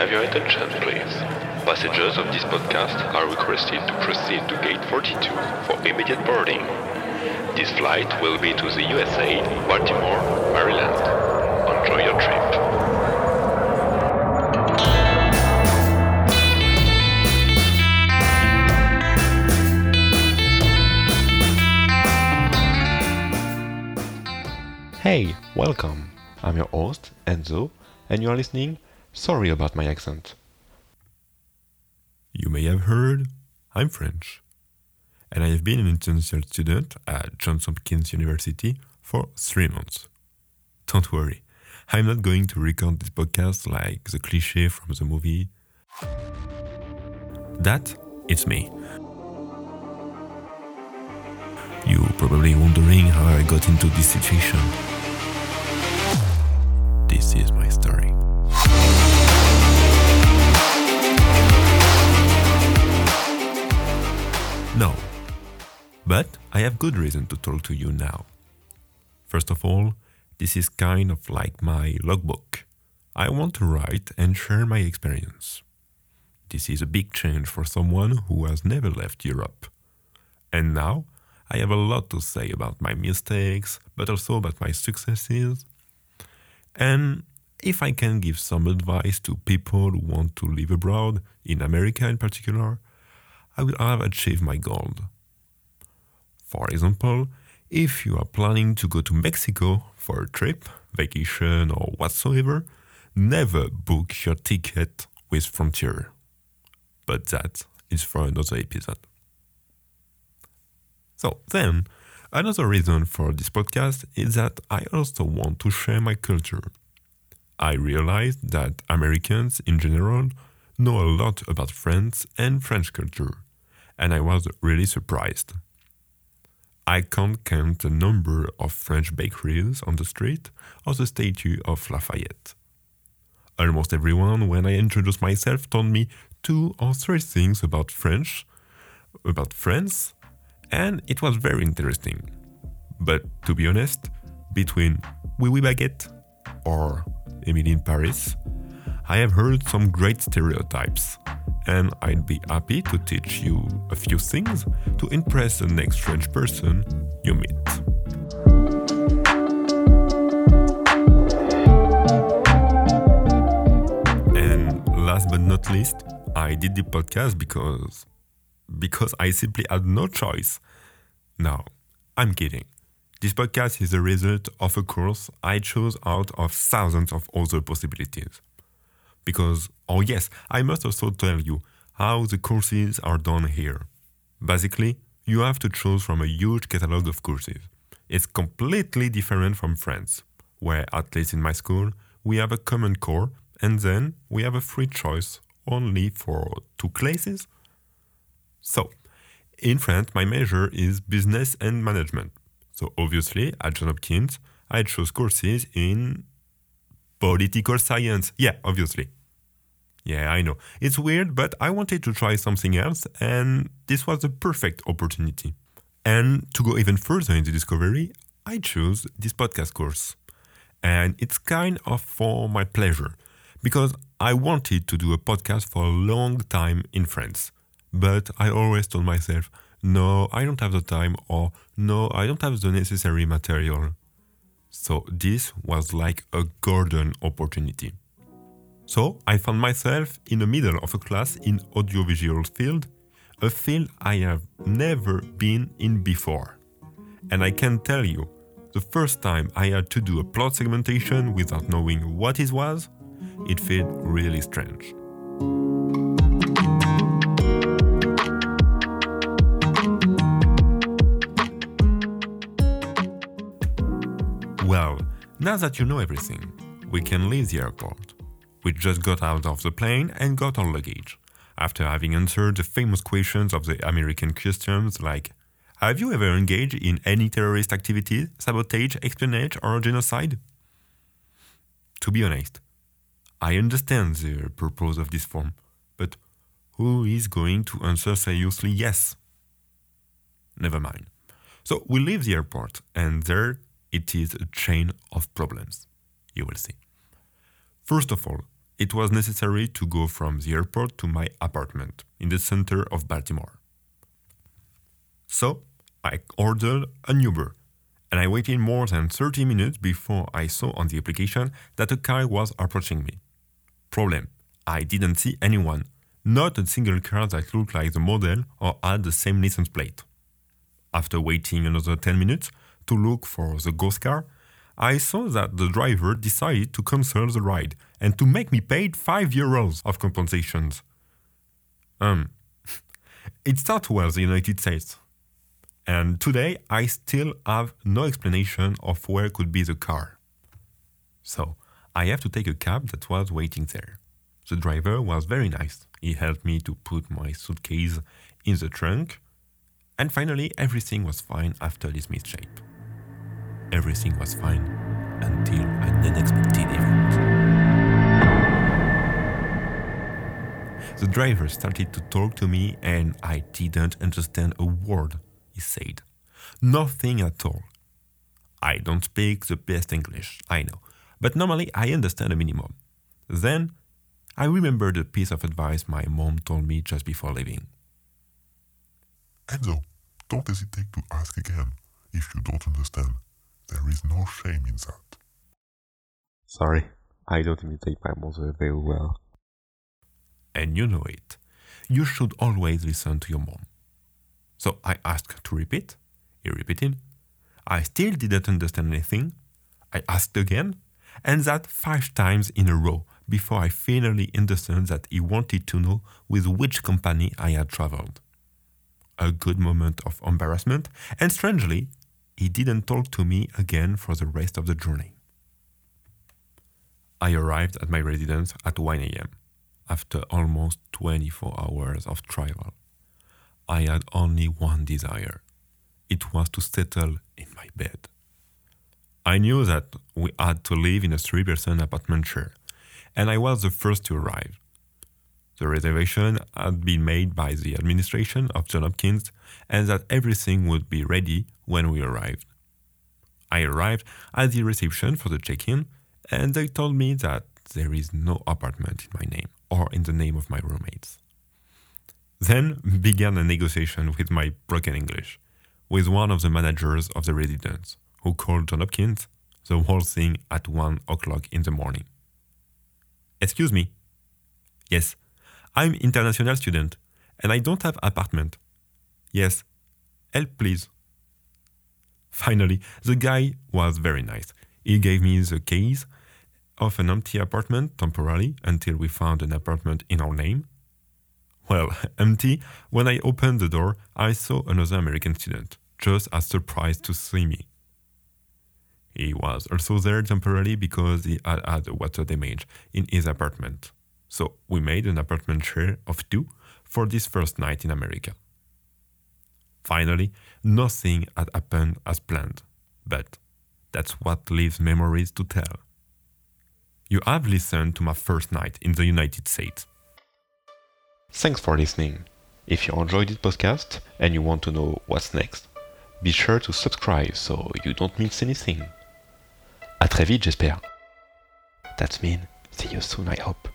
have your attention, please? Passengers of this podcast are requested to proceed to gate 42 for immediate boarding. This flight will be to the USA, Baltimore, Maryland. Enjoy your trip. Hey, welcome. I'm your host, Enzo, and you are listening. Sorry about my accent. You may have heard, I'm French. And I have been an international student at Johns Hopkins University for three months. Don't worry, I'm not going to record this podcast like the cliche from the movie. That, it's me. You're probably wondering how I got into this situation. This is my story. I have good reason to talk to you now. First of all, this is kind of like my logbook. I want to write and share my experience. This is a big change for someone who has never left Europe. And now I have a lot to say about my mistakes, but also about my successes. And if I can give some advice to people who want to live abroad, in America in particular, I will have achieved my goal. For example, if you are planning to go to Mexico for a trip, vacation, or whatsoever, never book your ticket with Frontier. But that is for another episode. So, then, another reason for this podcast is that I also want to share my culture. I realized that Americans in general know a lot about France and French culture, and I was really surprised. I can't count the number of French bakeries on the street or the statue of Lafayette. Almost everyone, when I introduced myself, told me two or three things about French, about France, and it was very interesting. But to be honest, between Oui Oui Baguette or Emily in Paris, I have heard some great stereotypes, and I'd be happy to teach you a few things to impress the next French person you meet. And last but not least, I did the podcast because because I simply had no choice. No, I'm kidding. This podcast is the result of a course I chose out of thousands of other possibilities. Because, oh yes, I must also tell you how the courses are done here. Basically, you have to choose from a huge catalog of courses. It's completely different from France, where, at least in my school, we have a common core and then we have a free choice only for two classes. So, in France, my major is business and management. So, obviously, at Johns Hopkins, I chose courses in political science. Yeah, obviously. Yeah, I know. It's weird, but I wanted to try something else, and this was the perfect opportunity. And to go even further in the discovery, I chose this podcast course. And it's kind of for my pleasure, because I wanted to do a podcast for a long time in France. But I always told myself, no, I don't have the time, or no, I don't have the necessary material. So this was like a golden opportunity. So I found myself in the middle of a class in audiovisual field, a field I have never been in before. And I can tell you, the first time I had to do a plot segmentation without knowing what it was, it felt really strange. Well, now that you know everything, we can leave the airport. We just got out of the plane and got our luggage, after having answered the famous questions of the American customs like Have you ever engaged in any terrorist activity, sabotage, espionage, or genocide? To be honest, I understand the purpose of this form, but who is going to answer seriously yes? Never mind. So we leave the airport, and there it is a chain of problems. You will see. First of all, it was necessary to go from the airport to my apartment in the center of Baltimore. So I ordered an Uber and I waited more than 30 minutes before I saw on the application that a car was approaching me. Problem I didn't see anyone, not a single car that looked like the model or had the same license plate. After waiting another 10 minutes to look for the ghost car, I saw that the driver decided to cancel the ride and to make me pay 5 euros of compensations. Um, it started well, the United States. And today I still have no explanation of where could be the car. So I have to take a cab that was waiting there. The driver was very nice. He helped me to put my suitcase in the trunk. And finally, everything was fine after this mishap everything was fine until an unexpected event. The driver started to talk to me, and I didn't understand a word he said. Nothing at all. I don't speak the best English, I know, but normally I understand a minimum. Then I remembered a piece of advice my mom told me just before leaving. Enzo, don't hesitate to ask again if you don't understand. There is no shame in that. Sorry, I don't imitate my mother very well. And you know it. You should always listen to your mom. So I asked to repeat. He repeated. I still didn't understand anything. I asked again, and that five times in a row before I finally understood that he wanted to know with which company I had traveled. A good moment of embarrassment, and strangely, he didn't talk to me again for the rest of the journey. I arrived at my residence at 1 a.m. after almost 24 hours of travel. I had only one desire it was to settle in my bed. I knew that we had to live in a three person apartment share, and I was the first to arrive. The reservation had been made by the administration of John Hopkins and that everything would be ready when we arrived. I arrived at the reception for the check in and they told me that there is no apartment in my name or in the name of my roommates. Then began a negotiation with my broken English with one of the managers of the residence who called John Hopkins the whole thing at one o'clock in the morning. Excuse me. Yes, I'm international student and I don't have apartment. Yes, help please. Finally, the guy was very nice. He gave me the keys of an empty apartment temporarily until we found an apartment in our name. Well, empty. When I opened the door, I saw another American student, just as surprised to see me. He was also there temporarily because he had had water damage in his apartment. So we made an apartment share of two for this first night in America. Finally, nothing had happened as planned, but that's what leaves memories to tell. You have listened to my first night in the United States. Thanks for listening. If you enjoyed this podcast and you want to know what's next, be sure to subscribe so you don't miss anything. À très vite, j'espère. That's mean. See you soon, I hope.